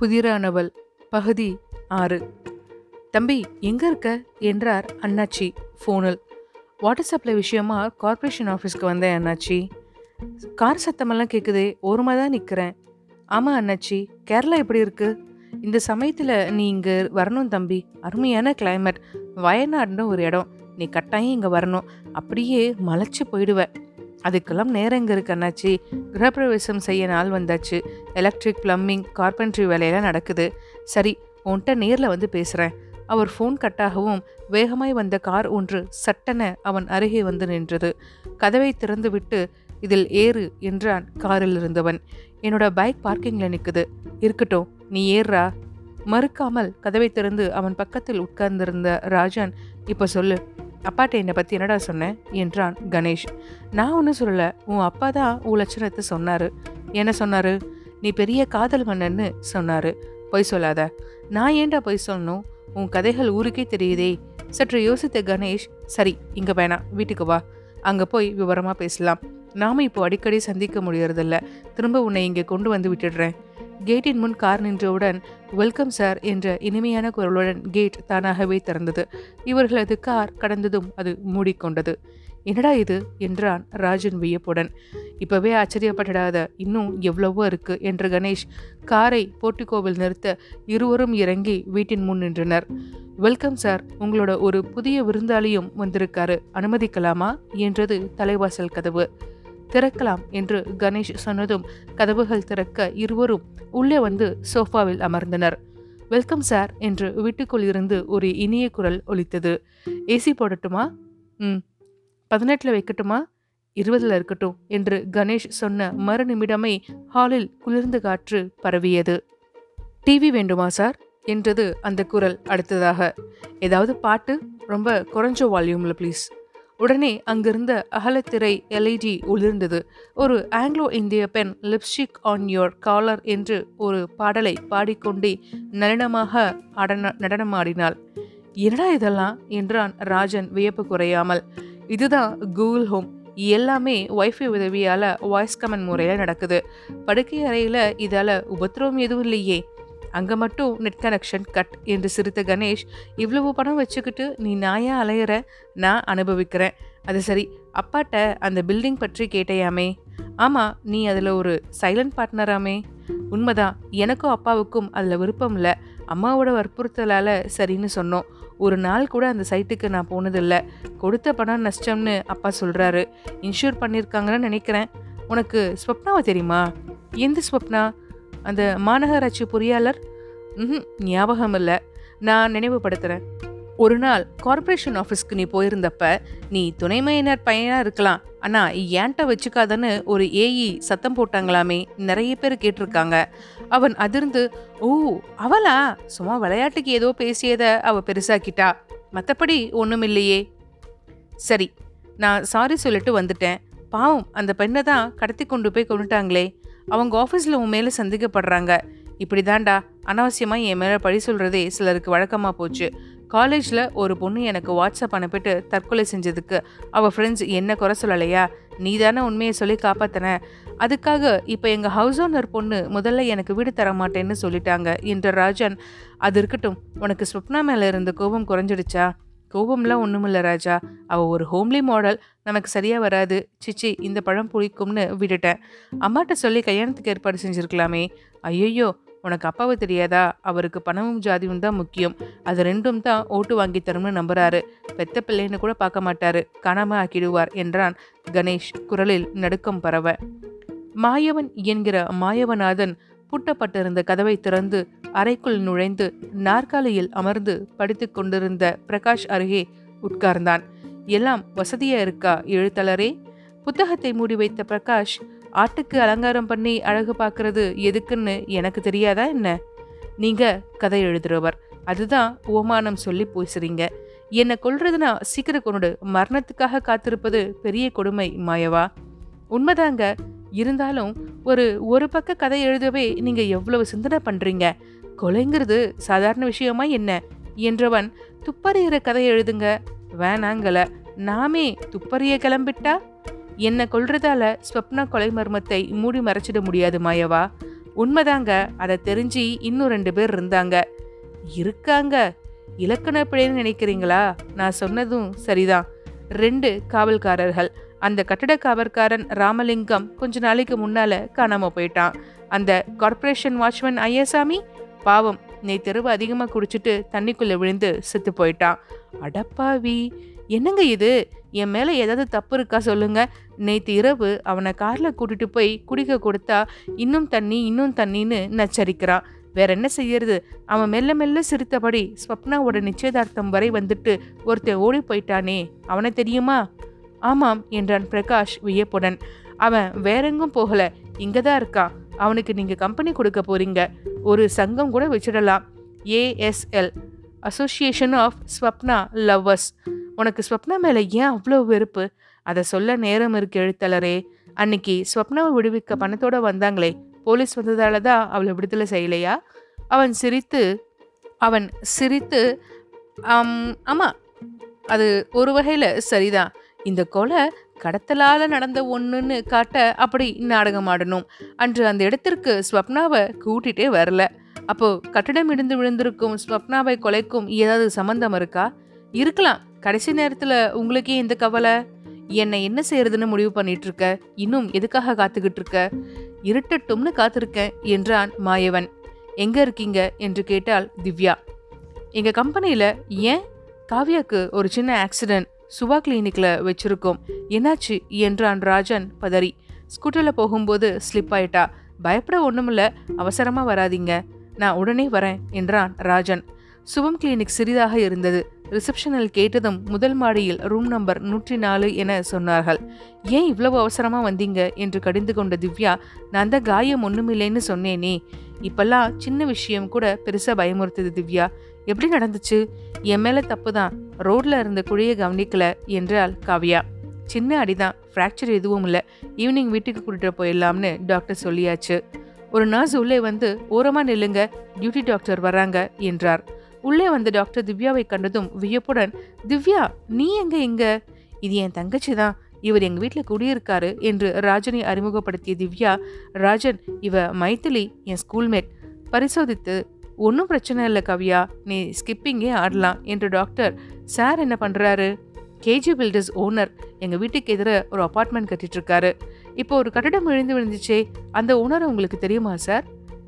புதிரானவள் பகுதி ஆறு. தம்பி எங்க இருக்க? என்றார் அண்ணாச்சி ஃபோனில். வாட்டர் சப்ளை விஷயமா கார்ப்பரேஷன் ஆஃபீஸ்க்கு வந்தேன் அண்ணாச்சி. கார் சத்தமெல்லாம் கேட்குதே ஓரமாக தான் நிற்கிறேன் ஆமாம் அண்ணாச்சி. கேரளா எப்படி இருக்கு? இந்த சமயத்தில் நீ இங்கே வரணும் தம்பி. அருமையான கிளைமேட் வயநாடுன்னு ஒரு இடம். நீ கட்டாயம் இங்கே வரணும். அப்படியே மலைச்சு போயிடுவ. அதுக்கெல்லாம் நேரம் எங்கே இருக்கு அண்ணாச்சி? கிரகப்பிரவேசம் செய்ய நாள் வந்தாச்சு. எலக்ட்ரிக் பிளம்பிங் கார்பென்ட்ரி வேலையெல்லாம் நடக்குது. சரி உன்கிட்ட நேரில் வந்து பேசுகிறேன் அவர் ஃபோன் கட்டாகவும் வேகமாய் வந்த கார் ஒன்று சட்டென அவன் அருகே வந்து நின்றது. கதவை திறந்துவிட்டு இதில் ஏறு என்றான் காரில் இருந்தவன். என்னோட பைக் பார்க்கிங்கில் நிற்குது இருக்கட்டும் நீ ஏறுறா. மறுக்காமல் கதவை திறந்து அவன் பக்கத்தில் உட்கார்ந்திருந்த ராஜன் இப்போ சொல்லு. அப்பாட்ட என்னை பற்றி என்னடா சொன்னேன் என்றான் கணேஷ். நான் ஒன்றும் சொல்லலை. உன் அப்பா தான் உன் லட்சணத்தை சொன்னார். என்ன சொன்னார்? நீ பெரிய காதல் மன்னன்னு சொன்னார். பொய் சொல்லாத. நான் ஏன்டா பொய் சொல்லணும்? உன் கதைகள் ஊருக்கே தெரியுதே. சற்று யோசித்த கணேஷ் சரி இங்கே வேணாம் வீட்டுக்கு வா. அங்கே போய் விவரமாக பேசலாம். நாம இப்போ அடிக்கடி சந்திக்க முடியறதில்ல. திரும்ப உன்னை இங்கே கொண்டு வந்து விட்டுடுறேன். கேட்டின் முன் கார் நின்றவுடன் வெல்கம் சார் என்ற இனிமையான குரலுடன் கேட் தானாகவே திறந்தது. இவர்களது கார் கடந்ததும் அது மூடிக்கொண்டது. என்னடா இது? என்றான் ராஜன் வியப்புடன். இப்பவே ஆச்சரியப்பட்டுடாத இன்னும் எவ்வளவோ இருக்கு என்று கணேஷ் காரை போர்ட்டிகோவில் நிறுத்த இருவரும் இறங்கி வீட்டின் முன் நின்றனர். வெல்கம் சார் உங்களோட ஒரு புதிய விருந்தாளியும் வந்திருக்காரு. அனுமதிக்கலாமா? என்றது தலைவாசல் கதவு. திறக்கலாம் என்று கணேஷ் சொன்னதும் கதவுகள் திறக்க இருவரும் உள்ளே வந்து சோஃபாவில் அமர்ந்தனர். வெல்கம் சார் என்று வீட்டுக்குள் இருந்து ஒரு இனிய குரல் ஒலித்தது. ஏசி போடட்டுமா? ம். பதினெட்டில் வைக்கட்டுமா? இருபதில் இருக்கட்டும் என்று கணேஷ் சொன்ன மறு நிமிடமே ஹாலில் குளிர்ந்த காற்று பரவியது. டிவி வேண்டுமா சார்? என்றது அந்த குரல் அடுத்ததாக. ஏதாவது பாட்டு? ரொம்ப குறைஞ்ச வால்யூமில் ப்ளீஸ். உடனே அங்கிருந்த அகலத்திரை எல்ஐடி ஒளிர்ந்தது ஒரு ஆங்கிலோ இந்திய பெண் லிப்ஸ்டிக் ஆன் யோர் காலர் என்று ஒரு பாடலை பாடிக்கொண்டே நளினமாக அடன நடனமாடினாள். என்னடா இதெல்லாம்? என்றான் ராஜன் வியப்பு குறையாமல். இதுதான் கூகுள் ஹோம் எல்லாமே ஒய்ஃபை உதவியால் வாய்ஸ் கமெண்ட் முறையில் நடக்குது. படுக்கை அறையில் இதால் உபத்திரவம் எதுவும் இல்லையே. அங்கே மட்டும் நெட் கனெக்ஷன் கட் என்று சிரித்த கணேஷ் இவ்வளவு பணம் வச்சுக்கிட்டு நீ நாயா அலையிற? நான் அனுபவிக்கிறேன். அது சரி அப்பாட்ட அந்த பில்டிங் பற்றி கேட்டையாமே? ஆமாம் நீ அதில் ஒரு சைலண்ட் பார்ட்னராமே உண்மைதான் எனக்கும் அப்பாவுக்கும் அதில் விருப்பம் இல்லை. அம்மாவோட வற்புறுத்தலால் சரின்னு சொன்னோம். ஒரு நாள் கூட அந்த சைட்டுக்கு நான் போனதில்லை. கொடுத்த பணம் நஷ்டம்னு அப்பா சொல்கிறாரு இன்ஷூர் பண்ணியிருக்காங்கன்னு நினைக்கிறேன். உனக்கு ஸ்வப்னாவை தெரியுமா? எந்த ஸ்வப்னா? அந்த மாநகராட்சி பொறியாளர்? ம் ஞாபகம் இல்லை நான் நினைவுபடுத்துகிறேன் ஒரு நாள் கார்ப்பரேஷன் ஆஃபீஸ்க்கு நீ போயிருந்தப்ப நீ துணைமையினர் பையனாக இருக்கலாம். ஆனால் ஏன்ட்ட வச்சுக்காதன்னு ஒரு ஏஇ சத்தம் போட்டாங்களாமே நிறைய பேர் கேட்டிருக்காங்க. அவன் அதிர்ந்து ஓ அவளா? சும்மா விளையாட்டுக்கு ஏதோ பேசியதை அவள் பெருசாக்கிட்டா. மற்றபடி ஒன்றும் இல்லையே. சரி நான் சாரி சொல்லிட்டு வந்துட்டேன். பாவம் அந்த பெண்ணை தான் கடத்தி கொண்டு போய் கொண்டுட்டாங்களே அவங்க ஆஃபீஸில் உன் மேலே சந்திக்கப்படுறாங்க இப்படி தாண்டா அனாவசியமாக என் மேலே பழி சொல்கிறதே சிலருக்கு வழக்கமாக போச்சு. காலேஜில் ஒரு பொண்ணு எனக்கு வாட்ஸ்அப் அனுப்பிட்டு தற்கொலை செஞ்சதுக்கு. அவள் ஃப்ரெண்ட்ஸ் என்ன குறை சொல்லலையா? நீ தானே உண்மையை சொல்லி காப்பாத்தின. அதுக்காக இப்போ எங்கள் ஹவுஸ் ஓனர் பொண்ணு முதல்ல எனக்கு வீடு தர மாட்டேன்னு சொல்லிட்டாங்க. என்ற ராஜன் அது இருக்கட்டும். உனக்கு ஸ்வப்னா மேலே இருந்த கோபம் குறைஞ்சிடுச்சா? கோபம்லாம் ஒன்றுமில்ல ராஜா. அவள் ஒரு ஹோம்லி மாடல் நமக்கு சரியாக வராது. சிச்சி இந்த பழம் பிடிக்கும்னு விட்டுட்டேன். அம்மாட்ட சொல்லி கல்யாணத்துக்கு ஏற்பாடு செஞ்சுருக்கலாமே. ஐயையோ உனக்கு அப்பாவை தெரியாதா? அவருக்கு பணமும் ஜாதியும் தான் முக்கியம். அது ரெண்டும் தான் ஓட்டு வாங்கி தரும்னு நம்புறாரு. பெத்த பிள்ளைன்னு கூட பார்க்க மாட்டாரு. காணாம ஆக்கிடுவார் என்றான் கணேஷ் குரலில் நடுக்கம் பரவ. மாயவன் என்கிற மாயவநாதன் பூட்டப்பட்டிருந்த கதவை திறந்து அறைக்குள் நுழைந்து நாற்காலியில் அமர்ந்து படித்துக் கொண்டிருந்த பிரகாஷ் அருகே உட்கார்ந்தான். எல்லாம் வசதியா இருக்கா எழுத்தலரே புத்தகத்தை மூடி வைத்த பிரகாஷ் ஆட்டுக்கு அலங்காரம் பண்ணி அழகு பார்க்கறது எதுக்குன்னு எனக்கு தெரியாதா என்ன? நீங்க கதை எழுதுறவர். அதுதான் ஓமானம் சொல்லி பேசுறீங்க. என்னை கொள்றதுனா சீக்கிரம் கொண்டு மரணத்துக்காக காத்திருப்பது பெரிய கொடுமை மாயவா? உண்மைதாங்க. இருந்தாலும் ஒரு ஒரு பக்க கதை எழுதவே நீங்க எவ்வளவு சிந்தனை பண்றீங்க? கொலைங்கிறது சாதாரண விஷயமா என்ன? என்றவன் துப்பறிகிற கதை எழுதுங்க. வேணாங்கல நாமே துப்பறிய கிளம்பிட்டா? என்னை கொள்றதால ஸ்வப்னா கொலை மர்மத்தை மூடி மறைச்சிட முடியாது மாயவா. உண்மைதாங்க அதை தெரிஞ்சு இன்னும் ரெண்டு பேர் இருந்தாங்க. இருக்காங்க. இலக்கண பிழைன்னு நினைக்கிறீங்களா? நான் சொன்னதும் சரிதான். ரெண்டு காவல்காரர்கள். அந்த கட்டட காவற்காரன் ராமலிங்கம் கொஞ்ச நாளைக்கு முன்னால காணாம போயிட்டான். அந்த கார்ப்பரேஷன் வாட்ச்மேன் ஐயாசாமி? பாவம் நேத்திரவு அதிகமாக குடிச்சிட்டு தண்ணிக்குள்ளே விழுந்து செத்து போயிட்டான். அடப்பாவி என்னங்க இது? என் மேலே ஏதாவது தப்பு இருக்கா சொல்லுங்க. நேற்று இரவு அவனை காரில் கூட்டிட்டு போய் குடிக்க கொடுத்தா இன்னும் தண்ணி இன்னும் தண்ணின்னு நச்சரிக்கிறான் வேற என்ன செய்யறது? அவன் மெல்ல மெல்ல சிரித்தபடி ஸ்வப்னாவோட நிச்சயதார்த்தம் வரை வந்துட்டு ஒருத்தன் ஓடி போயிட்டானே. அவனை தெரியுமா? ஆமாம் என்றான் பிரகாஷ் வியப்புடன். அவன் வேறெங்கும் போகல. இங்கே தான் இருக்கான் அவனுக்கு நீங்கள் கம்பெனி கொடுக்க போறீங்க. ஒரு சங்கம் கூட வச்சிடலாம். ASL association of Swapna lovers உனக்கு ஸ்வப்னா மேலே ஏன் அவ்வளோ வெறுப்பு? அதை சொல்ல நேரம் இருக்கு எழுத்தலரே அன்னைக்கு ஸ்வப்னாவை விடுவிக்க பணத்தோட வந்தாங்களே. போலீஸ் வந்ததால தான் அவளை விடுதலை செய்யலையா? அவன் சிரித்து அவன் சிரித்து ஆமாம் அது ஒரு வகையில் சரிதான். இந்த கொலை கடத்தலால நடந்த ஒன்றுன்னு காட்ட அப்படி நாடகம் ஆடணும் அன்று அந்த இடத்திற்கு ஸ்வப்னாவை கூட்டிகிட்டே வரல. அப்போ கட்டிடம் இடிந்து விழுந்திருக்கும் ஸ்வப்னாவை கொலைக்கும் ஏதாவது சம்பந்தம் இருக்கா? இருக்கலாம். கடைசி நேரத்தில் உங்களுக்கே இந்த கவலை? என்னை என்ன செய்யறதுன்னு முடிவு பண்ணிட்டு இருக்க இன்னும் எதுக்காக காத்துக்கிட்டு இருக்க? இருட்டட்டும்னு காத்திருக்கேன் என்றான் மாயவன். எங்க இருக்கீங்க? என்று கேட்டால் திவ்யா. எங்க கம்பெனியில ஏன்? காவ்யாக்கு ஒரு சின்ன ஆக்சிடென்ட். சுபா கிளினிக்கில் வச்சிருக்கோம். என்னாச்சு? என்றான் ராஜன் பதறி. ஸ்கூட்டரில் போகும்போது ஸ்லிப் ஆயிட்டா. பயப்பட ஒன்றுமில்ல அவசரமாக வராதீங்க. நான் உடனே வரேன் என்றான் ராஜன். சுபம் கிளினிக் சிறிதாக இருந்தது. ரிசப்ஷனில் கேட்டதும் முதல் மாடியில் ரூம் நம்பர் நூற்றி நாலு என சொன்னார்கள். ஏன் இவ்வளவு அவசரமாக வந்தீங்க? என்று கடிந்து கொண்ட திவ்யா நான் தான் காயம் ஒன்றுமில்லைன்னு சொன்னேனே. இப்பெல்லாம் சின்ன விஷயம் கூட பெருசாக பயமுறுத்துது திவ்யா. எப்படி நடந்துச்சு? என் மேலே தப்பு தான் ரோட்ல இருந்த குழியை கவனிக்கல என்றாள் காவ்யா. சின்ன அடிதான். ஃப்ராக்சர் எதுவும் இல்லை. ஈவினிங் வீட்டுக்கு கூட்டிட்டு போயிடலாம்னு டாக்டர் சொல்லியாச்சு. ஒரு நர்ஸ் உள்ளே வந்து ஓரமாக நில்லுங்க. டியூட்டி டாக்டர் வராங்க என்றார். உள்ளே வந்த டாக்டர் திவ்யாவை கண்டதும் வியப்புடன் திவ்யா நீ எங்க இங்க? இது என் தங்கச்சி தான். இவர் எங்கள் வீட்டில் குடியிருக்காரு என்று ராஜனை அறிமுகப்படுத்திய திவ்யா ராஜன் இவ மைத்திலி என் ஸ்கூல்மேட் பரிசோதித்து ஒன்றும் பிரச்சனை இல்லை கவ்யா. நீ ஸ்கிப்பிங்கே ஆடலாம் என்று டாக்டர் சார் என்ன பண்ணுறாரு கேஜி பில்டர்ஸ் ஓனர் எங்கள் வீட்டுக்கு எதிர ஒரு அப்பார்ட்மெண்ட் கட்டிட்டுருக்காரு இப்போ ஒரு கட்டடம் விழுந்து விழுந்துச்சே அந்த ஓனர் உங்களுக்கு தெரியுமா சார்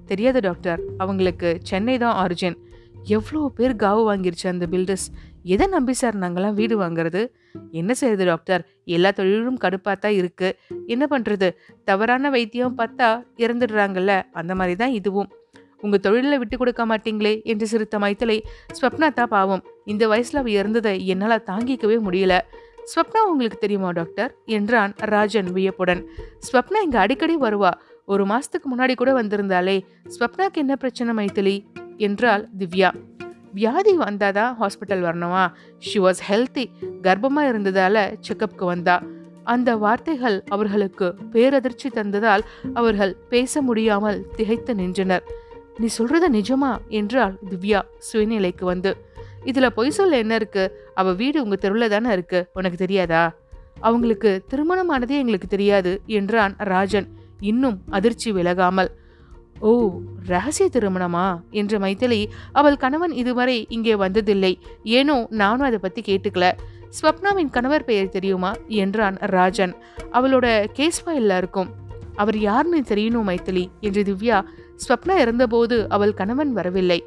தெரியாது டாக்டர் அவங்களுக்கு சென்னை தான் ஆரிஜின் எவ்வளோ பேர் காவு வாங்கிருச்சு அந்த பில்டர்ஸ் எதை நம்பி சார் நாங்களாம் வீடு வாங்குறது? என்ன செய்யுது டாக்டர் எல்லா தொழிலும் கடுப்பாக தான் இருக்குது என்ன பண்ணுறது தவறான வைத்தியம் பார்த்தா இறந்துடுறாங்கல்ல. அந்த மாதிரி தான் இதுவும். உங்க தொழிலில் விட்டு கொடுக்க மாட்டீங்களே என்று சிரித்த மைத்திலை ஸ்வப்னா தான் பாவம். இந்த வயசுல அவ இறந்ததை என்னால் தாங்கிக்கவே முடியல. ஸ்வப்னா உங்களுக்கு தெரியுமா டாக்டர்? என்றான் ராஜன் வியப்புடன். ஸ்வப்னா இங்க அடிக்கடி வருவா. ஒரு மாசத்துக்கு முன்னாடி கூட வந்திருந்தாலே ஸ்வப்னாக்கு என்ன பிரச்சனை மைத்திலி? என்றாள் திவ்யா. வியாதி வந்தாதான் ஹாஸ்பிட்டல் வரணுமா? ஷி வாஸ் ஹெல்த்தி கர்ப்பமாக இருந்ததால செக்கப்க்கு வந்தா. அந்த வார்த்தைகள் அவர்களுக்கு பேரதிர்ச்சி தந்ததால் அவர்கள் பேச முடியாமல் திகைத்து நின்றனர். நீ சொல்கிறத நிஜமா? என்றாள் திவ்யா சுயநிலைக்கு வந்து. இதில் பொய் சொல்ல என்ன இருக்குது அவள் வீடு உங்கள் தெருவில் தானே இருக்குது உனக்கு தெரியாதா? அவங்களுக்கு திருமணமானதே எங்களுக்கு தெரியாது என்றான் ராஜன். இன்னும் அதிர்ச்சி விலகாமல். ஓ ரகசிய திருமணமா? என்ற மைத்திலி அவள் கணவன் இதுவரை இங்கே வந்ததில்லை. ஏனோ நானும் அதை பற்றி கேட்டுக்கல. ஸ்வப்னாவின் கணவர் பெயர் தெரியுமா? என்றான் ராஜன். அவளோட கேஸ் ஃபைலில் இருக்கும். அவர் யாருன்னு தெரியணும் மைத்திலி என்று திவ்யா ஸ்வப்னா இறந்தபோது அவள் கணவன் வரவில்லை.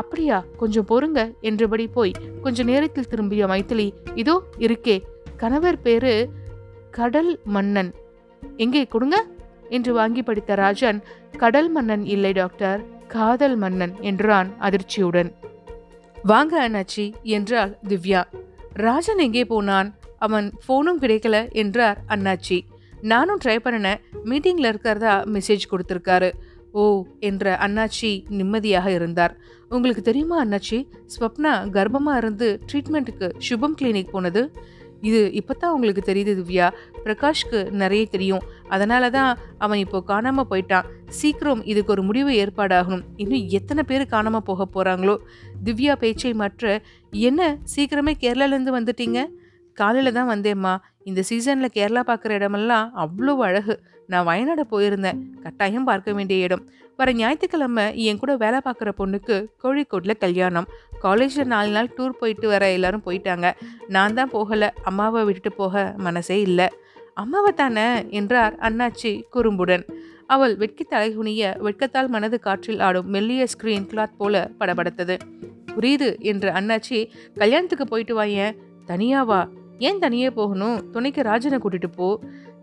அப்படியா கொஞ்சம் பொறுங்க என்றபடி போய் கொஞ்ச நேரத்தில் திரும்பிய மைத்திலி இதோ இருக்கே கணவர் பேரு கடல் மன்னன். எங்கே கொடுங்க என்று வாங்கி படித்த ராஜன் கடல் மன்னன் இல்லை டாக்டர் காதல் மன்னன் என்றான் அதிர்ச்சியுடன். வாங்க அண்ணாச்சி என்றாள் திவ்யா. ராஜன் எங்கே போனான்? அவன் ஃபோனும் கிடைக்கல என்றார் அண்ணாச்சி. நானும் ட்ரை பண்ணினேன் மீட்டிங்ல இருக்கிறதா மெசேஜ் கொடுத்துருக்காரு. ஓ என்ற அண்ணாச்சி நிம்மதியாக இருந்தார். உங்களுக்கு தெரியுமா அண்ணாச்சி? ஸ்வப்னா கர்ப்பமாக இருந்து ட்ரீட்மெண்ட்டுக்கு சுபம் கிளினிக் போனது. இது இப்பதான் உங்களுக்கு தெரியுது திவ்யா. பிரகாஷ்க்கு நிறைய தெரியும். அதனால தான் அவன் இப்போ காணாமல் போயிட்டான். சீக்கிரம் இதுக்கு ஒரு முடிவு ஏற்பாடாகணும். இன்னும் எத்தனை பேர் காணாமல் போக போகிறாங்களோ திவ்யா பேச்சை மற்ற என்ன சீக்கிரமே கேரளாலேருந்து வந்துட்டீங்க? காலையில் தான் வந்தேம்மா. இந்த சீசனில் கேரளா பார்க்குற இடமெல்லாம் அவ்வளோ அழகு. நான் வயநாடு போயிருந்தேன். கட்டாயம் பார்க்க வேண்டிய இடம். வர ஞாயிற்றுக்கிழமை என் கூட வேலை பார்க்குற பொண்ணுக்கு கோழிக்கோட்டில் கல்யாணம். காலேஜில் நாலு நாள் டூர் போயிட்டு வர எல்லாரும் போயிட்டாங்க. நான் தான் போகலை. அம்மாவை விட்டுட்டு போக மனசே இல்லை. அம்மாவை தானே என்றார் அண்ணாச்சி குறும்புடன். அவள் வெட்கி தலைகுனிய வெட்கத்தால் மனது காற்றில் ஆடும் மெல்லிய ஸ்கிரீன் கிளாத் போல படபடத்தது. புரியுது என்று அண்ணாச்சி கல்யாணத்துக்கு போயிட்டு வாயேன். தனியாவா ஏன் தனியே போகணும்? துணைக்கு ராஜனை கூட்டிட்டு போ.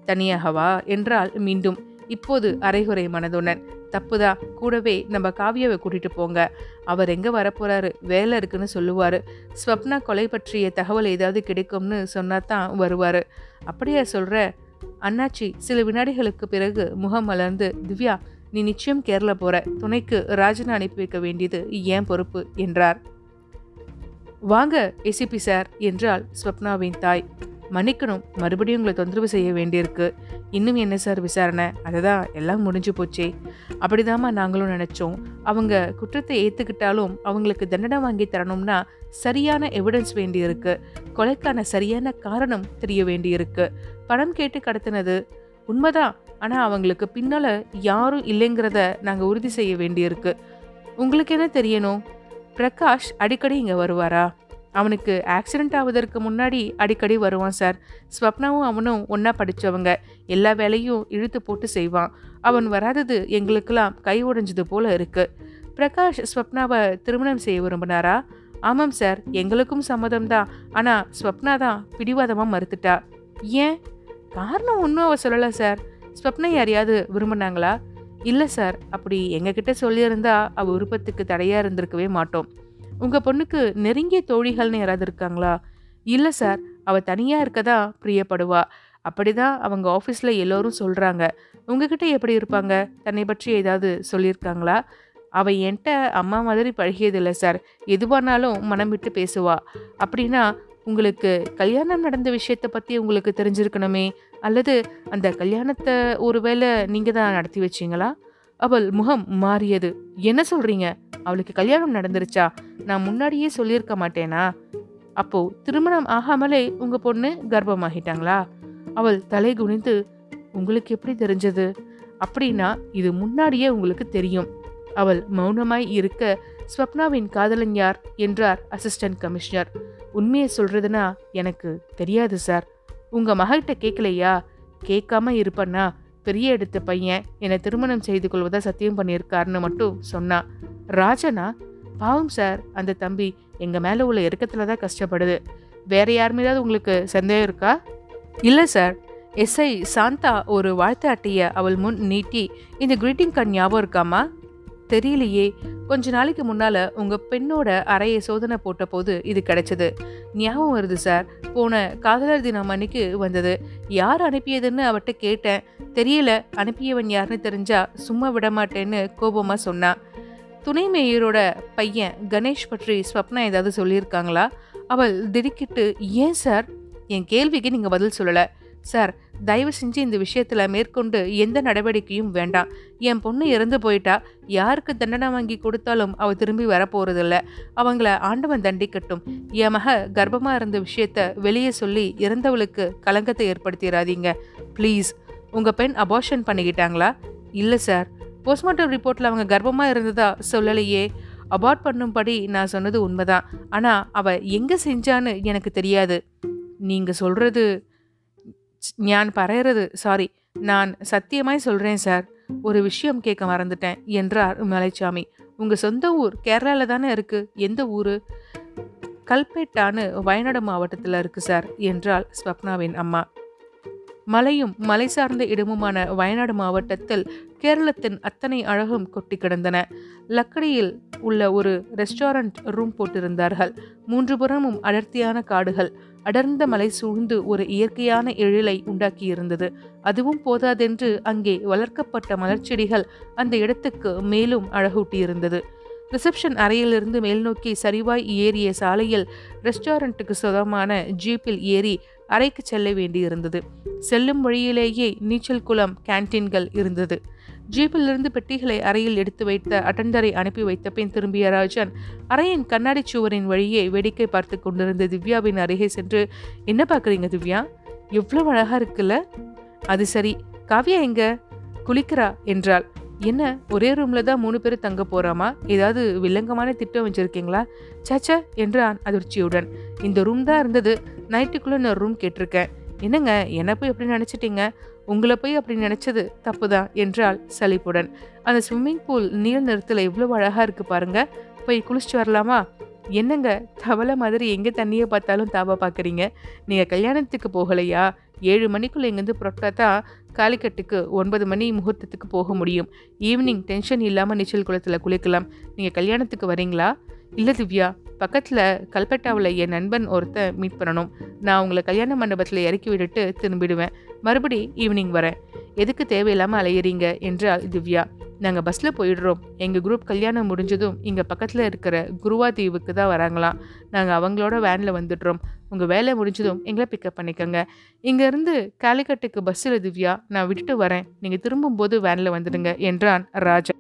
தனியாகவா? என்றால் மீண்டும். இப்போது அரைகுறை மனதுடன் தப்புதா? கூடவே நம்ம காவியாவை கூட்டிட்டு போங்க. அவர் எங்க வரப்போறாரு? வேலை இருக்குன்னு சொல்லுவாரு. ஸ்வப்னா கொலை பற்றிய தகவல் ஏதாவது கிடைக்கும்னு சொன்னா தான் வருவாரு. அப்படியா சொல்ற? அண்ணாச்சி சில வினாடிகளுக்கு பிறகு முகம் மலர்ந்து திவ்யா நீ நிச்சயம் கேரளா போற. துணைக்கு ராஜனை அனுப்பி வைக்க வேண்டியது ஏன் பொறுப்பு? என்றார். வாங்க எசிபி சார் என்றாள் ஸ்வப்னாவின் தாய். மன்னிக்கணும். மறுபடியும் உங்களை தொந்தரவு செய்ய வேண்டியிருக்கு. இன்னும் என்ன சார் விசாரணை? அதுதான் எல்லாம் முடிஞ்சு போச்சே. அப்படிதாம்மா நாங்களும் நினச்சோம். அவங்க குற்றத்தை ஏற்றுக்கிட்டாலும் அவங்களுக்கு தண்டனை வாங்கி தரணும்னா சரியான எவிடன்ஸ் வேண்டியிருக்கு. கொலைக்கான சரியான காரணம் தெரிய வேண்டியிருக்கு. பணம் கேட்டு கடத்தினது. உண்மைதான். ஆனால் அவங்களுக்கு பின்னால் யாரும் இல்லைங்கிறத நாங்கள் உறுதி செய்ய வேண்டியிருக்கு. உங்களுக்கு என்ன தெரியணும்? பிரகாஷ் அடிக்கடி இங்கே வருவாரா? அவனுக்கு ஆக்சிடென்ட் ஆவதற்கு முன்னாடி அடிக்கடி வருவான் சார் ஸ்வப்னாவும் அவனும் ஒன்றா படித்தவங்க எல்லா வேலையும் இழுத்து போட்டு செய்வான். அவன் வராதது எங்களுக்கெல்லாம் கை உடைஞ்சது போல இருக்குது பிரகாஷ் ஸ்வப்னாவை திருமணம் செய்ய விரும்பினாரா? ஆமாம் சார் எங்களுக்கும் சம்மதம் தான். ஆனால் ஸ்வப்னா தான் பிடிவாதமாக மறுத்துட்டா. ஏன்? காரணம் ஒன்றும் அவள் சொல்லலை சார் ஸ்வப்னா யாரையாவது விரும்பினாங்களா? இல்லை சார் அப்படி எங்ககிட்ட சொல்லியிருந்தா அவள் விருப்பத்துக்கு தடையாக இருந்திருக்கவே மாட்டோம். உங்கள் பொண்ணுக்கு நெருங்கிய தோழிகள்னு யாராவது இருக்காங்களா? இல்லை சார் அவள் தனியாக இருக்கதா பிரியப்படுவா. அப்படிதான் அவங்க ஆஃபீஸில் எல்லோரும் சொல்கிறாங்க உங்ககிட்ட எப்படி இருப்பாங்க? தன்னை பற்றி ஏதாவது சொல்லியிருக்காங்களா? அவள் என்கிட்ட அம்மா மாதிரி பழகியதில்லை சார். எதுவானாலும் மனம் விட்டு பேசுவா. அப்படின்னா உங்களுக்கு கல்யாணம் நடந்த விஷயத்தை பற்றி உங்களுக்கு தெரிஞ்சிருக்கணுமே? அல்லது அந்த கல்யாணத்தை ஒருவேளை நீங்கள் தான் நடத்தி வச்சீங்களா? அவள் முகம் மாறியது. என்ன சொல்கிறீங்க அவளுக்கு கல்யாணம் நடந்துருச்சா? நான் முன்னாடியே சொல்லியிருக்க மாட்டேனா? அப்போ திருமணம் ஆகாமலே உங்க பொண்ணு கர்ப்பமாகிட்டாங்களா? அவள் தலை குனிந்து உங்களுக்கு எப்படி தெரிஞ்சது? அப்படின்னா இது முன்னாடியே உங்களுக்கு தெரியும். அவள் மௌனமாய் இருக்க ஸ்வப்னாவின் காதலன் யார்? என்றார் அசிஸ்டன்ட் கமிஷனர். உண்மையை சொல்றதுனா எனக்கு தெரியாது சார். உங்க மகள்கிட்ட கேட்கலையா கேட்காம இருப்பன்னா பெரிய எடுத்த பையன் என்னை திருமணம் செய்து கொள்வதா சத்தியம் பண்ணியிருக்காருன்னு மட்டும் சொன்னா ராஜனா? பாவம் சார் அந்த தம்பி எங்கள் மேலே உள்ள இறக்கத்தில் தான் கஷ்டப்படுது. வேற யார் மீதாவது உங்களுக்கு சந்தேகம் இருக்கா? இல்லை சார். எஸ்ஐ சாந்தா ஒரு வாழ்த்து அட்டையை அவள் முன் நீட்டி இந்த கிரீட்டிங் கார்டு ஞாபகம் இருக்காமா? தெரியலையே. கொஞ்ச நாளைக்கு முன்னால உங்க பெண்ணோட அறையை சோதனை போட்ட போது இது கிடைச்சது. ஞாபகம் வருது சார். போன காதலர் தினம் அன்னைக்கு வந்தது. யார் அனுப்பியதுன்னு அவட்ட கேட்டேன். தெரியல அனுப்பியவன் யாருன்னு தெரிஞ்சா சும்மா விட மாட்டேன்னு கோபமா சொன்னான் துணை மேயரோட பையன் கணேஷ் பற்றி ஸ்வப்னா ஏதாவது சொல்லியிருக்காங்களா? அவள் திடுக்கிட்டு ஏன் சார்? என் கேள்விக்கு நீங்க பதில் சொல்லலை. சார் தயவு செஞ்சு இந்த விஷயத்தில் மேற்கொண்டு எந்த நடவடிக்கையும் வேண்டாம். என் பொண்ணு இறந்து போயிட்டா யாருக்கு தண்டனை வாங்கி கொடுத்தாலும் அவ திரும்பி வரப்போறதில்ல. அவங்கள ஆண்டவன் தண்டிக்கட்டும். என் மக கர்ப்பமாக இருந்த விஷயத்த வெளியே சொல்லி இறந்தவளுக்கு கலங்கத்தை ஏற்படுத்திடாதீங்க ப்ளீஸ் உங்கள் பெண் அபார்ஷன் பண்ணிக்கிட்டாங்களா? இல்லை சார். போஸ்ட்மார்ட்டம் ரிப்போர்ட்டில் அவங்க கர்ப்பமாக இருந்ததா சொல்லலையே. அபார்ட் பண்ணும்படி நான் சொன்னது உண்மைதான். ஆனால் அவள் எங்கே செஞ்சான்னு எனக்கு தெரியாது. நீங்கள் சொல்கிறது ஞான் பறையிறது சாரி நான் சத்தியமாய் சொல்கிறேன் சார் ஒரு விஷயம் கேட்க மறந்துட்டேன் என்றார் மலைச்சாமி. உங்கள் சொந்த ஊர் கேரளாவில் தானே இருக்குது எந்த ஊர்? கல்பேட்டான்னு வயநாடு மாவட்டத்தில் இருக்குது சார் என்றாள் ஸ்வப்னாவின் அம்மா. மலையும் மலை சார்ந்த இடமுமான வயநாடு மாவட்டத்தில் கேரளத்தின் அத்தனை அழகும் கொட்டி கிடந்தன. லக்கடியில் உள்ள ஒரு ரெஸ்டாரண்ட் ரூம் போட்டிருந்தார்கள். மூன்று புறமும் அடர்த்தியான காடுகள். அடர்ந்த மலை சூழ்ந்து ஒரு இயற்கையான எழிலை உண்டாக்கியிருந்தது. அதுவும் போதாதென்று அங்கே வளர்க்கப்பட்ட மலர்ச்செடிகள் அந்த இடத்துக்கு மேலும் அழகூட்டியிருந்தது. ரிசப்ஷன் அறையிலிருந்து மேல்நோக்கி சரிவாய் ஏறிய சாலையில் ரெஸ்டாரண்ட்டுக்கு சொந்தமான ஜீப்பில் ஏறி அறைக்கு செல்ல வேண்டியிருந்தது. செல்லும் வழியிலேயே நீச்சல் குளம் கேன்டீன்கள் இருந்தது. ஜீப்பிலிருந்து பெட்டிகளை அறையில் எடுத்து வைத்த அட்டண்டரை அனுப்பி வைத்த பின் திரும்பிய ராஜன் அறையின் கண்ணாடி சுவரின் வழியே வேடிக்கை பார்த்து கொண்டிருந்த திவ்யாவின் அருகே சென்று என்ன பார்க்குறீங்க திவ்யா? எவ்வளவு அழகா இருக்குல்ல? அது சரி. காவியா எங்க? குளிக்கிறா என்றாள். என்ன ஒரே ரூம்ல தான் மூணு பேர் தங்க போறாமா? ஏதாவது வில்லங்கமான திட்டம் வச்சிருக்கீங்களா? சச்ச என்றான் அதிர்ச்சியுடன். இந்த ரூம் தான் இருந்தது. நைட்டுக்குள்ள நான் ரூம் கேட்டிருக்கேன். என்னங்க என்ன போய் எப்படி நினைச்சிட்டீங்க? உங்களை போய் அப்படி நினைச்சது தப்புதான் என்றால் சலிப்புடன். அந்த ஸ்விம்மிங் பூல் நீர் நிறத்துல எவ்வளவு அழகா இருக்கு பாருங்க. போய் குளிச்சுட்டு வரலாமா? என்னங்க தவளை மாதிரி எங்கே தண்ணியை பார்த்தாலும் தாபா பார்க்குறீங்க? நீங்கள் கல்யாணத்துக்கு போகலையா? ஏழு மணிக்குள்ளே இங்கேருந்து புறப்பட்டா தான் காலிக்கட்டுக்கு ஒன்பது மணி முகூர்த்தத்துக்கு போக முடியும். ஈவினிங் டென்ஷன் இல்லாமல் நீச்சல் குளத்தில் குளிக்கலாம். நீங்கள் கல்யாணத்துக்கு வரீங்களா? இல்லை திவ்யா பக்கத்தில் கல்பட்டாவில் என் நண்பன் ஒருத்தன் மீட் பண்ணணும். நான் உங்களை கல்யாண மண்டபத்தில் இறக்கி விட்டுட்டு திரும்பிடுவேன். மறுபடி ஈவினிங் வரேன். எதுக்கு தேவையில்லாமல் அலையிறீங்க? என்றால் திவ்யா. நாங்கள் பஸ்ஸில் போயிடுறோம். எங்கள் குரூப் கல்யாணம் முடிஞ்சதும் இங்கே பக்கத்தில் இருக்கிற குருவா தீவுக்கு தான் வராங்களாம். நாங்கள் அவங்களோட வேனில் வந்துடுறோம். உங்கள் வேலை முடிஞ்சதும் எங்களை பிக்கப் பண்ணிக்கோங்க. இங்கேருந்து காலிக்கட்டுக்கு பஸ்ஸில் திவ்யா நான் விட்டுட்டு வரேன். நீங்கள் திரும்பும்போது வேனில் வந்துடுங்க என்றான் ராஜா.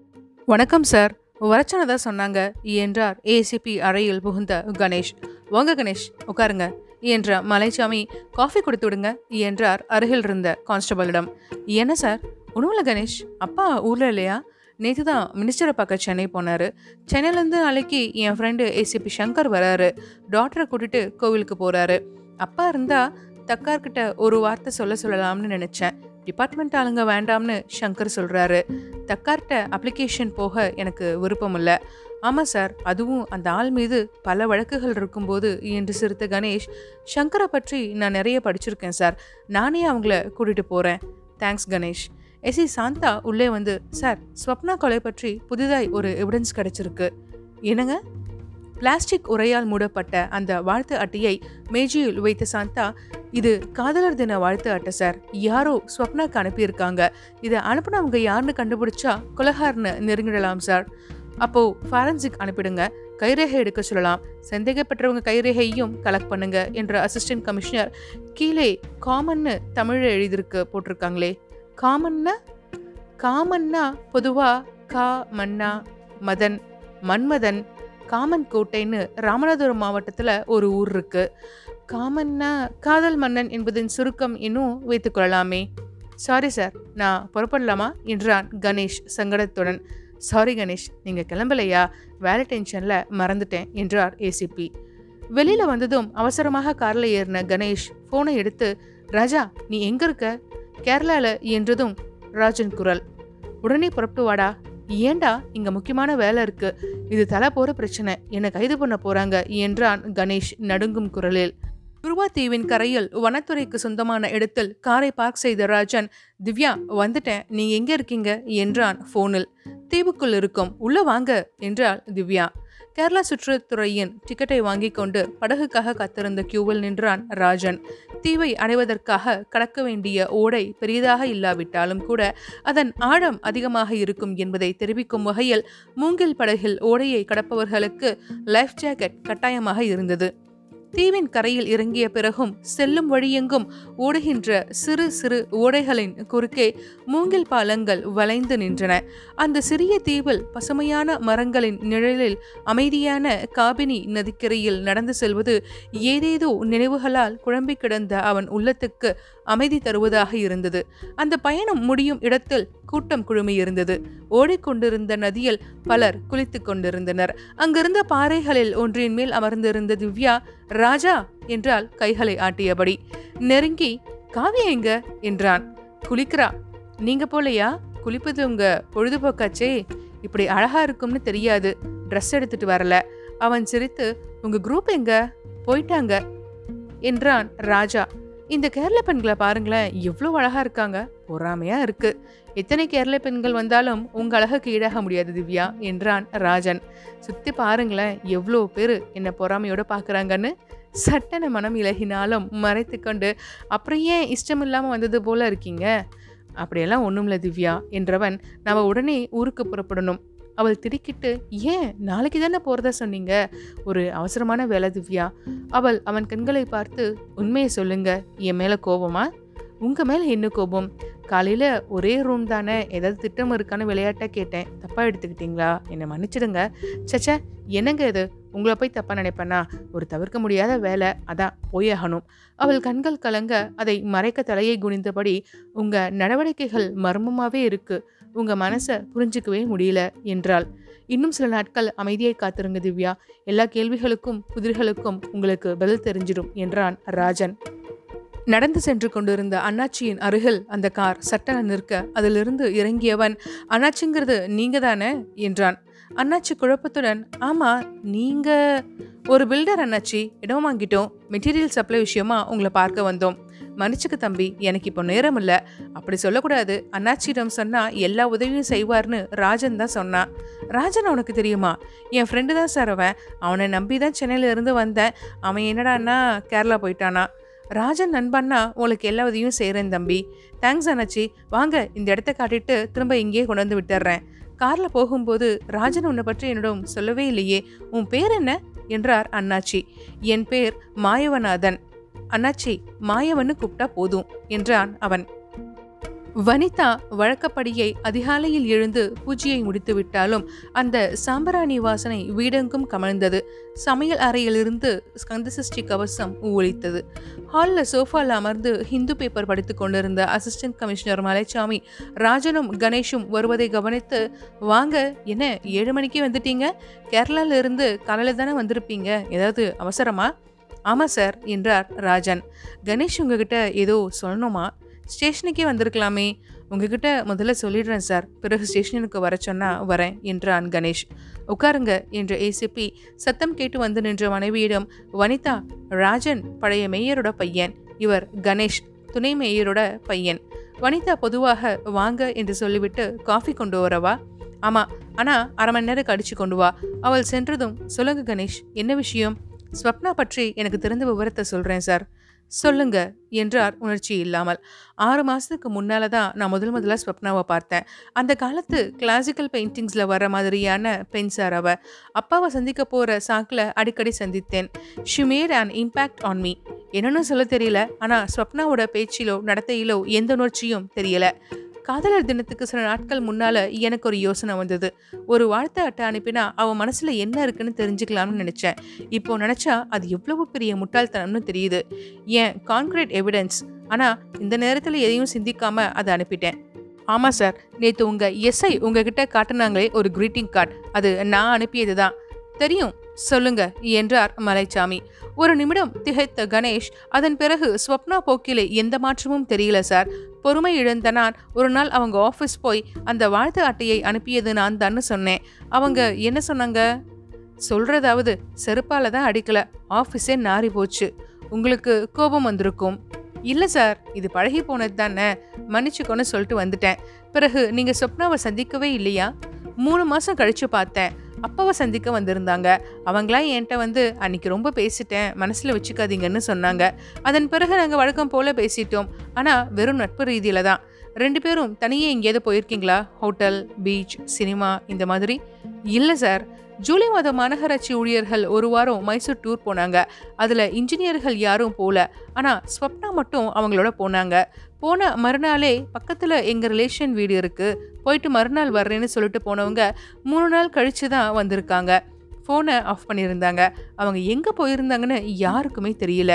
வணக்கம் சார் வரச்சனதா சொன்னாங்க என்றார் ஏசிபி அறையில் புகுந்த கணேஷ். வாங்க கணேஷ் உட்காருங்க என்ற மலைச்சாமி காஃபி கொடுத்து விடுங்க என்றார் அருகில் இருந்த கான்ஸ்டபிளிடம். என்ன சார்? ஒன்றும் கணேஷ் அப்பா ஊரில் இல்லையா? நேற்று தான் மினிஸ்டரை பார்க்க சென்னை போனார். சென்னையிலேருந்து நாளைக்கு என் ஃப்ரெண்டு ஏசிபி சங்கர் வராரு. டாக்டரை கூட்டிட்டு கோவிலுக்கு போகிறாரு அப்பா இருந்தால் தக்கார்கிட்ட ஒரு வார்த்தை சொல்ல சொல்லலாம்னு நினச்சேன். டிபார்ட்மெண்ட் ஆளுங்க வேண்டாம்னு சங்கர் சொல்கிறாரு தக்கார்கிட்ட அப்ளிகேஷன் போக எனக்கு விருப்பம் இல்லை ஆமாம் சார் அதுவும் அந்த ஆள் மீது பல வழக்குகள் இருக்கும்போது என்று சிரித்த கணேஷ் சங்கரை பற்றி நான் நிறைய படிச்சிருக்கேன் சார் நானே அவங்கள கூட்டிகிட்டு போகிறேன் தேங்க்ஸ் கணேஷ். எஸ்சி சாந்தா உள்ளே வந்து சார் ஸ்வப்னா கொலை பற்றி புதிதாய் ஒரு எவிடன்ஸ் கிடச்சிருக்கு. என்னங்க? பிளாஸ்டிக் உரையால் மூடப்பட்ட அந்த வாழ்த்து அட்டையை மேஜையில் வைத்த சாந்தா இது காதலர் தின வாழ்த்து அட்டை சார். யாரோ ஸ்வப்னாக்கு அனுப்பியிருக்காங்க. இதை அனுப்பினவங்க யாருன்னு கண்டுபிடிச்சா கொலகார்னு நெருங்கிடலாம் சார். அப்போ ஃபாரன்சிக் அனுப்பிடுங்க. கைரேகை எடுக்க சொல்லலாம். சந்தேகப்பட்டவங்க கைரேகையும் கலெக்ட் பண்ணுங்க என்ற அசிஸ்டன்ட் கமிஷனர் கீழே காமன்னு தமிழில் எழுதியிருக்கு போட்டிருக்காங்களே. காமன்னா காமன்னா பொதுவாக கா மன்னா மதன் மன்மதன் காமன் கோட்டைன்னு ராமநாதபுரம் மாவட்டத்தில் ஒரு ஊர் இருக்கு. காமன்னா காதல் மன்னன் என்பதின் சுருக்கம் இன்னும் வைத்துக்கொள்ளலாமே சாரி சார் நான் புறப்படலாமா? என்றான் கணேஷ் சங்கடத்துடன். சாரி கணேஷ். நீங்கள் கிளம்பலையா? வேலை டென்ஷனில் மறந்துட்டேன் என்றார் ஏசிபி வெளியில் வந்ததும் அவசரமாக காரில் ஏறின கணேஷ் ஃபோனை எடுத்து ராஜா நீ எங்கே இருக்க? கேரளாவில் என்றதும் ராஜன் குரல். உடனே புறப்பட்டு வாடா. ஏண்டா இங்க முக்கியமான வேலை இருக்கு? இது தலை போற பிரச்சனை. என்னை கைது பண்ண போறாங்க என்றான் கணேஷ் நடுங்கும் குரலில். குருவா தீவின் கரையில் வனத்துறைக்கு சொந்தமான இடத்தில் காரை பார்க் செய்த ராஜன் திவ்யா வந்துட்டேன். நீ எங்க இருக்கீங்க? என்றான் போனில் தீவுக்குள் இருக்கும். உள்ள வாங்க என்றாள் திவ்யா. கேரளா சுற்றுத்துறையின் டிக்கெட்டை வாங்கிக் கொண்டு படகுக்காக காத்திருந்த கியூவில் நின்றான் ராஜன். தீவை அடைவதற்காக கடக்க வேண்டிய ஓடை பெரிதாக இல்லாவிட்டாலும் கூட அதன் ஆழம் அதிகமாக இருக்கும் என்பதை தெரிவிக்கும் வகையில் மூங்கில் படகில் ஓடையை கடப்பவர்களுக்கு லைஃப் ஜாக்கெட் கட்டாயமாக இருந்தது. தீவின் கரையில் இறங்கிய பிறகும் செல்லும் வழியெங்கும் ஓடுகின்ற சிறு சிறு ஓடைகளின் குறுக்கே மூங்கில் பாலங்கள் வளைந்து நின்றன. அந்த சிறிய தீவில் பசுமையான மரங்களின் நிழலில் அமைதியான காபினி நதிக்கரையில் நடந்து செல்வது ஏதேதோ நினைவுகளால் குழம்பி கிடந்த அவன் உள்ளத்துக்கு அமைதி தருவதாக இருந்தது. அந்த பயணம் முடியும் இடத்தில் கூட்டம் குழுமியிருந்தது. ஓடிக்கொண்டிருந்த நதியில் பலர் குளித்துக் கொண்டிருந்தனர். அங்கிருந்த பாறைகளில் ஒன்றின் மேல் அமர்ந்திருந்த திவ்யா ராஜா என்றால் கைகளை ஆட்டியபடி. நெருங்கி காவியா எங்க? என்றான். குளிக்கிறா. நீங்க போலையா? குளிப்பது உங்க பொழுதுபோக்காச்சே. இப்படி அழகா இருக்கும்னு தெரியாது. ட்ரெஸ் எடுத்துட்டு வரல. அவன் சிரித்து உங்க குரூப் எங்க? போயிட்டாங்க. என்றான் ராஜா. இந்த கேரள பெண்களை பாருங்களேன் எவ்வளோ அழகா இருக்காங்க. பொறாமையா இருக்கு. எத்தனை கேரள பெண்கள் வந்தாலும் உங்க அழகுக்கு ஈடாக முடியாது திவ்யா என்றான் ராஜன். சுத்தி பாருங்களேன் எவ்வளோ பேர் என்ன பொறாமையோட பார்க்குறாங்கன்னு சட்டன மனம் இலகினாலும் மறைத்து கொண்டு அப்புறம் ஏன் இஷ்டம் இல்லாமல் வந்தது போல இருக்கீங்க? அப்படியெல்லாம் ஒன்றும் இல்லை திவ்யா என்றவன் நம்ம உடனே ஊருக்கு புறப்படணும். அவள் திடுக்கிட்டு ஏன்? நாளைக்கு தானே போகிறதா சொன்னீங்க? ஒரு அவசரமான வேலை திவ்யா. அவள் அவன் கண்களை பார்த்து உண்மையை சொல்லுங்க. என் மேலே கோபமா உங்கள் மேலே என்ன கோபம்? காலையில் ஒரே ரூம் தானே ஏதாவது திட்டம் இருக்கான்னு விளையாட்டாக கேட்டேன். தப்பாக எடுத்துக்கிட்டீங்களா? என்னை மன்னிச்சிடுங்க. சச்சா என்னங்க இது? உங்களை போய் தப்பாக நினைப்பேனா? ஒரு தவிர்க்க முடியாத வேலை. அதான் போயாகணும். அவள் கண்கள் கலங்க அதை மறைக்க தலையை குனிந்தபடி உங்கள் நடவடிக்கைகள் மர்மமாகவே இருக்குது உங்கள் மனசை புரிஞ்சுக்கவே முடியல என்றாள். இன்னும் சில நாட்கள் அமைதியை காத்திருங்க திவ்யா. எல்லா கேள்விகளுக்கும் புதிர்களுக்கும் உங்களுக்கு பதில் தெரிஞ்சிடும் என்றான் ராஜன். நடந்து சென்று கொண்டிருந்த அண்ணாச்சியின் அருகில் அந்த கார் சட்டென நிற்க அதிலிருந்து இறங்கியவன் அண்ணாச்சிங்கிறது நீங்க தானே என்றான். அண்ணாச்சி குழப்பத்துடன் ஆமா நீங்க ஒரு பில்டர் அண்ணாச்சி இடம் வாங்கிட்டோம். மெட்டீரியல் சப்ளை விஷயமா உங்களை பார்க்க வந்தோம். மன்னிச்சுக்கு தம்பி எனக்கு இப்போ நேரம் இல்லை. அப்படி சொல்லக்கூடாது. அண்ணாச்சியிடம் சொன்னால் எல்லா உதவியும் செய்வார்னு ராஜன் தான் சொன்னான். ராஜன் உனக்கு தெரியுமா? என் ஃப்ரெண்டு தான் சார் அவன். அவனை நம்பி தான் சென்னையிலேருந்து வந்தேன். அவன் என்னடான்னா கேரளா போயிட்டானா. ராஜன் நண்பன்னா உங்களுக்கு எல்லா உதவியும் செய்கிறேன் தம்பி. தேங்க்ஸ் அண்ணாச்சி. வாங்க இந்த இடத்த காட்டிட்டு திரும்ப இங்கேயே கொண்டு வந்து விட்டுறேன். காரில் போகும்போது ராஜன் உன்னை பற்றி என்னிடம் சொல்லவே இல்லையே. உன் பேர் என்ன? என்றார் அண்ணாச்சி. என் பேர் மாயவநாதன். அண்ணாச்சி மாயவன்னு கூப்பிட்டா போதும் என்றான் அவன். வனிதா வழக்கப்படியை அதிகாலையில் எழுந்து பூஜையை முடித்து விட்டாலும் அந்த சாம்பராணி வாசனை வீடெங்கும் கமழ்ந்தது. சமையல் அறையிலிருந்து ஸ்கந்தசஷ்டி கவசம் ஊழித்தது. ஹாலில் சோஃபாவில் அமர்ந்து ஹிந்து பேப்பர் படித்து கொண்டிருந்த அசிஸ்டன்ட் கமிஷனர் மலைச்சாமி ராஜனும் கணேஷும் வருவதை கவனித்து வாங்க என்ன ஏழு மணிக்கே வந்துட்டீங்க? கேரளாவிலிருந்து காலையில் தானே வந்திருப்பீங்க? ஏதாவது அவசரமா? ஆமாம் சார் என்றார் ராஜன். கணேஷ் உங்ககிட்ட ஏதோ சொல்லணுமா? ஸ்டேஷனுக்கே வந்திருக்கலாமே. உங்ககிட்ட முதல்ல சொல்லிடுறேன் சார். பிறகு ஸ்டேஷனுக்கு வர சொன்னால் வரேன் என்றான் கணேஷ். உட்காருங்க என்ற ஏசிபி சத்தம் கேட்டு வந்து நின்ற மனைவியிடம் வனிதா ராஜன் பழைய மேயரோட பையன். இவர் கணேஷ் துணை மேயரோட பையன். வனிதா பொதுவாக வாங்க என்று சொல்லிவிட்டு காஃபி கொண்டு வரவா ஆமாம் ஆனால் அரை மணி நேரம் கடிச்சு கொண்டு வா. அவள் சென்றதும் சொல்லுங்க கணேஷ் என்ன விஷயம்? ஸ்வப்னா பற்றி எனக்கு தெரிந்த விவரத்தை சொல்கிறேன் சார். சொல்லுங்க என்றார் உணர்ச்சி இல்லாமல். ஆறு மாதத்துக்கு முன்னால் தான் நான் முதல் முதல்ல ஸ்வப்னாவை பார்த்தேன். அந்த காலத்து கிளாசிக்கல் பெயிண்டிங்ஸில் வர மாதிரியான பெயிண்ட்ஸார் அவ. அப்பாவை சந்திக்க போகிற சாக்கில் அடிக்கடி சந்தித்தேன். She made an impact on me என்னன்னு சொல்ல தெரியல. ஆனால் ஸ்வப்னாவோட பேச்சிலோ நடத்தையிலோ எந்த உணர்ச்சியும் தெரியலை. காதலர் தினத்துக்கு சில நாட்கள் முன்னால எனக்கு ஒரு யோசனை வந்தது. ஒரு வாழ்த்து அட்டை அனுப்பினா அவன் மனசுல என்ன இருக்குன்னு தெரிஞ்சுக்கலாம்னு நினைச்சேன். இப்போ நினைச்சா அது எவ்வளவு பெரிய முட்டாள்தனம்னு தெரியுது. ஏன்? கான்கிரீட் எவிடன்ஸ் ஆனா இந்த நேரத்துல எதையும் சிந்திக்காம அதை அனுப்பிட்டேன். ஆமா சார் நேற்று உங்க எஸ்ஐ உங்ககிட்ட காட்டுனாங்களே ஒரு க்ரீட்டிங் கார்டு அது நான் அனுப்பியது தான் தெரியும். சொல்லுங்க என்றார் மலைச்சாமி. ஒரு நிமிடம் திகைத்த கணேஷ் அதன் பிறகு ஸ்வப்னா போக்கிலே எந்த மாற்றமும் தெரியல சார் பொறுமை இழந்த நான் ஒரு நாள் அவங்க ஆஃபீஸ் போய் அந்த வாழ்த்து அட்டையை அனுப்பியது நான் தான்னு சொன்னேன். அவங்க என்ன சொன்னாங்க? சொல்றதாவது செருப்பால தான் அடிக்கல ஆஃபீஸே நாரி போச்சு. உங்களுக்கு கோபம் வந்திருக்கும். இல்லை சார் இது பழகி போனது தானே மன்னிச்சுக்கோன்னு சொல்லிட்டு வந்துட்டேன். பிறகு நீங்க சொப்னாவை சந்திக்கவே இல்லையா? மூணு மாசம் கழிச்சு பார்த்தேன். அப்பாவை சந்திக்க வந்திருந்தாங்க. அவங்களாம் என்கிட்ட வந்து அன்னைக்கு ரொம்ப பேசிட்டேன் மனசில் வச்சுக்காதீங்கன்னு சொன்னாங்க. அதன் பிறகு நாங்கள் வழக்கம் போல் பேசிட்டோம். ஆனால் வெறும் நட்பு ரீதியில தான். ரெண்டு பேரும் தனியே எங்கேயாவது போயிருக்கீங்களா? ஹோட்டல் பீச் சினிமா இந்த மாதிரி? இல்லை சார். ஜூலை மாதம் மாநகராட்சி ஊழியர்கள் ஒரு வாரம் மைசூர் டூர் போனாங்க. அதில் இன்ஜினியர்கள் யாரும் போகல ஆனால் ஸ்வப்னா மட்டும் அவங்களோட போனாங்க. போன மறுநாளே பக்கத்தில் எங்கள் ரிலேஷன் வீடு இருக்குது போயிட்டு மறுநாள் வர்றேன்னு சொல்லிட்டு போனவங்க மூணு நாள் கழித்து தான் வந்திருக்காங்க. ஃபோனை ஆஃப் பண்ணியிருந்தாங்க. அவங்க எங்கே போயிருந்தாங்கன்னு யாருக்குமே தெரியல.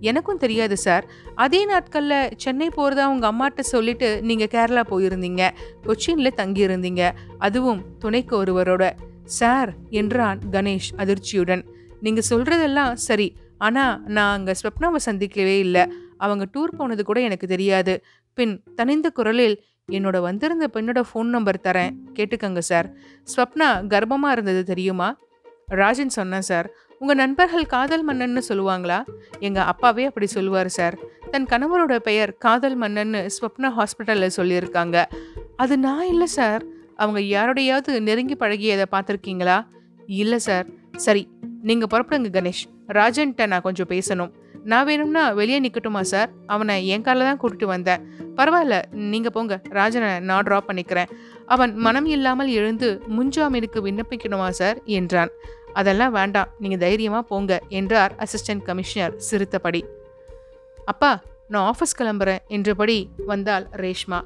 எனக்கும் தெரியாது சார். அதே நாட்களில் சென்னை போகிறதா உங்கள் அம்மாட்ட சொல்லிட்டு நீங்கள் கேரளா போயிருந்தீங்க. கொச்சினில் தங்கியிருந்தீங்க. அதுவும் துணைக்கு ஒருவரோட சார் என்றான் கணேஷ் அதிர்ச்சியுடன். நீங்க சொல்றதெல்லாம் சரி. ஆனா நான் அங்க ஸ்வப்னாவை சந்திக்கவே இல்லை. அவங்க டூர் போனது கூட எனக்கு தெரியாது. பின் தனிந்த குரலில் என்னோட வந்திருந்த பெண்ணோட ஃபோன் நம்பர் தரேன். கேட்டுக்கங்க சார். ஸ்வப்னா கர்ப்பமாக இருந்தது தெரியுமா? ராஜன் சொன்னேன் சார் உங்கள் நண்பர்கள் காதல் மன்னன்னு சொல்லுவாங்களா? எங்கள் அப்பாவே அப்படி சொல்லுவார் சார். தன் கணவரோட பெயர் காதல் மன்னன்னு ஸ்வப்னா ஹாஸ்பிட்டலில் சொல்லியிருக்காங்க. அது நான் இல்லை சார். அவங்க யாரோடையாவது நெருங்கி பழகியதை பார்த்துருக்கீங்களா? இல்லை சார் சரி நீங்கள் புறப்படுங்க கணேஷ். ராஜன்கிட்ட நான் கொஞ்சம் பேசணும். நான் வேணும்னா வெளியே நிற்கட்டுமா சார் அவனை என் காலில் தான் கூட்டிட்டு வந்தேன். பரவாயில்ல நீங்கள் போங்க. ராஜனை நான் ட்ராப் பண்ணிக்கிறேன். அவன் மனம் இல்லாமல் எழுந்து முன்ஜாமீனுக்கு விண்ணப்பிக்கணுமா சார் என்றான். அதெல்லாம் வேண்டாம். நீங்கள் தைரியமாக போங்க என்றார் அசிஸ்டன்ட் கமிஷனர் சிரித்தபடி. அப்பா நான் ஆஃபீஸ் கிளம்புறேன் என்றபடி வந்தாள் ரேஷ்மா.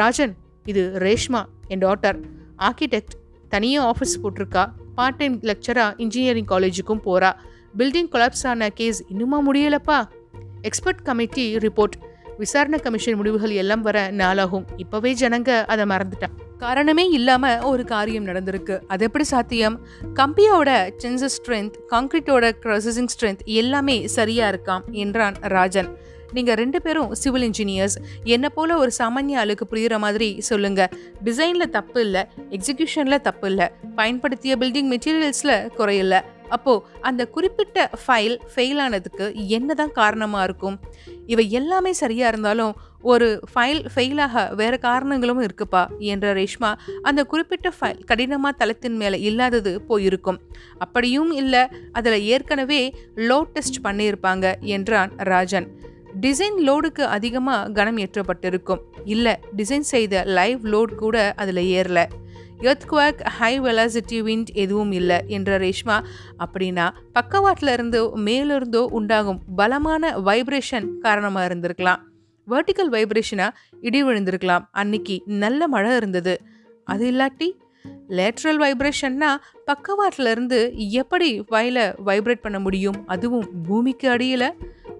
ராஜன் இது ரேஷ்மா என் டாட்டர் ஆர்கிடெக்ட் தனியாக ஆஃபீஸ் போட்டிருக்கா. பார்ட் டைம் லெக்சராக இன்ஜினியரிங் காலேஜுக்கும் போகிறா பில்டிங் கொலாப்ஸ் ஆன கேஸ் இன்னுமா முடியலப்பா? எக்ஸ்பர்ட் கமிட்டி ரிப்போர்ட் விசாரணை கமிஷன் முடிவுகள் எல்லாம் வர நாளாகும். இப்போவே ஜனங்க அதை மறந்துட்டான் காரணமே இல்லாமல் ஒரு காரியம் நடந்திருக்கு. அது எப்படி சாத்தியம்? கம்பியோட சென்சஸ் ஸ்ட்ரென்த் கான்கிரீட்டோட ப்ராசஸிங் ஸ்ட்ரென்த் எல்லாமே சரியாக இருக்காம் என்றான் ராஜன். நீங்கள் ரெண்டு பேரும் சிவில் இன்ஜினியர்ஸ் என்னை போல் ஒரு சாமானிய ஆளுக்கு புரிகிற மாதிரி சொல்லுங்கள் டிசைனில் தப்பு இல்லை எக்ஸிக்யூஷனில் தப்பு இல்லை பயன்படுத்திய பில்டிங் மெட்டீரியல்ஸில் குறையில்லை. அப்போது அந்த குறிப்பிட்ட ஃபைல் ஃபெயில் ஆனதுக்கு என்னதான் காரணமாக இருக்கும்? இவை எல்லாமே சரியாக இருந்தாலும் ஒரு ஃபைல் ஃபெயிலாக வேறு காரணங்களும் இருக்குப்பா என்ற ரேஷ்மா அந்த குறிப்பிட்ட ஃபைல் கடினமாக தளத்தின் மேலே இல்லாதது போயிருக்கும். அப்படியும் இல்லை அதில் ஏற்கனவே லோ டெஸ்ட் பண்ணியிருப்பாங்க என்றான் ராஜன். டிசைன் லோடுக்கு அதிகமாக கனம் ஏற்றப்பட்டிருக்கும். இல்லை டிசைன் செய்த லைவ் லோட் கூட அதில் ஏறல. எர்த்குவாக் ஹை வெலாசிட்டி விண்ட் எதுவும் இல்லை என்ற ரேஷ்மா அப்படின்னா பக்கவாட்டில் இருந்தோ மேலிருந்தோ உண்டாகும் பலமான வைப்ரேஷன் காரணமாக இருந்திருக்கலாம். வேர்டிக்கல் வைப்ரேஷனாக இடி விழுந்திருக்கலாம் அன்னைக்கு நல்ல மழை இருந்தது. அது இல்லாட்டி லேட்ரல் வைப்ரேஷன்னா பக்கவாட்டில் இருந்து எப்படி வயலை வைப்ரேட் பண்ண முடியும்? அதுவும் பூமிக்கு அடியில்.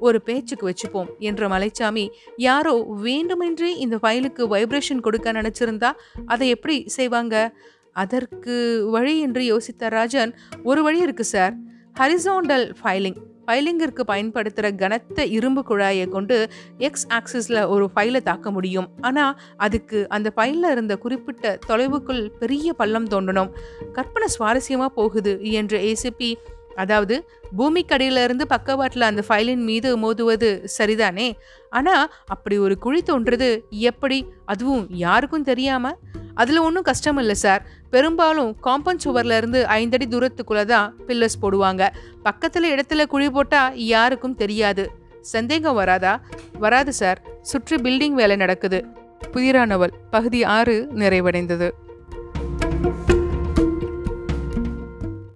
ஒரு பேச்சுக்கு வச்சுப்போம் என்ற மலைச்சாமி யாரோ வேண்டுமென்றே இந்த ஃபைலுக்கு வைப்ரேஷன் கொடுக்க நினச்சிருந்தா அதை எப்படி செய்வாங்க? அதற்கு வழி என்று யோசித்த ராஜன் ஒரு வழி இருக்கு சார். Horizontal filing. ஃபைலிங்கிற்கு பயன்படுத்துகிற கனத்த இரும்பு குழாயை கொண்டு எக்ஸ் ஆக்சிஸில் ஒரு ஃபைலை தாக்க முடியும். ஆனால் அதுக்கு அந்த ஃபைலில் இருந்த குறிப்பிட்ட தொலைவுக்குள் பெரிய பள்ளம் தோண்டணும் கற்பனை சுவாரஸ்யமாக போகுது என்ற ஏசிபி அதாவது பூமிக்கடியிலிருந்து பக்கவாட்டில் அந்த ஃபைலின் மீது மோதுவது சரிதானே? ஆனால் அப்படி ஒரு குழி தோன்றது எப்படி? அதுவும் யாருக்கும் தெரியாமல் அதில் ஒன்றும் கஷ்டம் இல்லை சார். பெரும்பாலும் காம்பவுண்ட் சுவர்லேருந்து ஐந்தடி தூரத்துக்குள்ளே தான் பில்லர்ஸ் போடுவாங்க. பக்கத்தில் இடத்துல குழி போட்டால் யாருக்கும் தெரியாது. சந்தேகம் வராதா? வராது சார். சுற்றி பில்டிங் வேலை நடக்குது. புதிரானவள் பகுதி ஆறு நிறைவடைந்தது.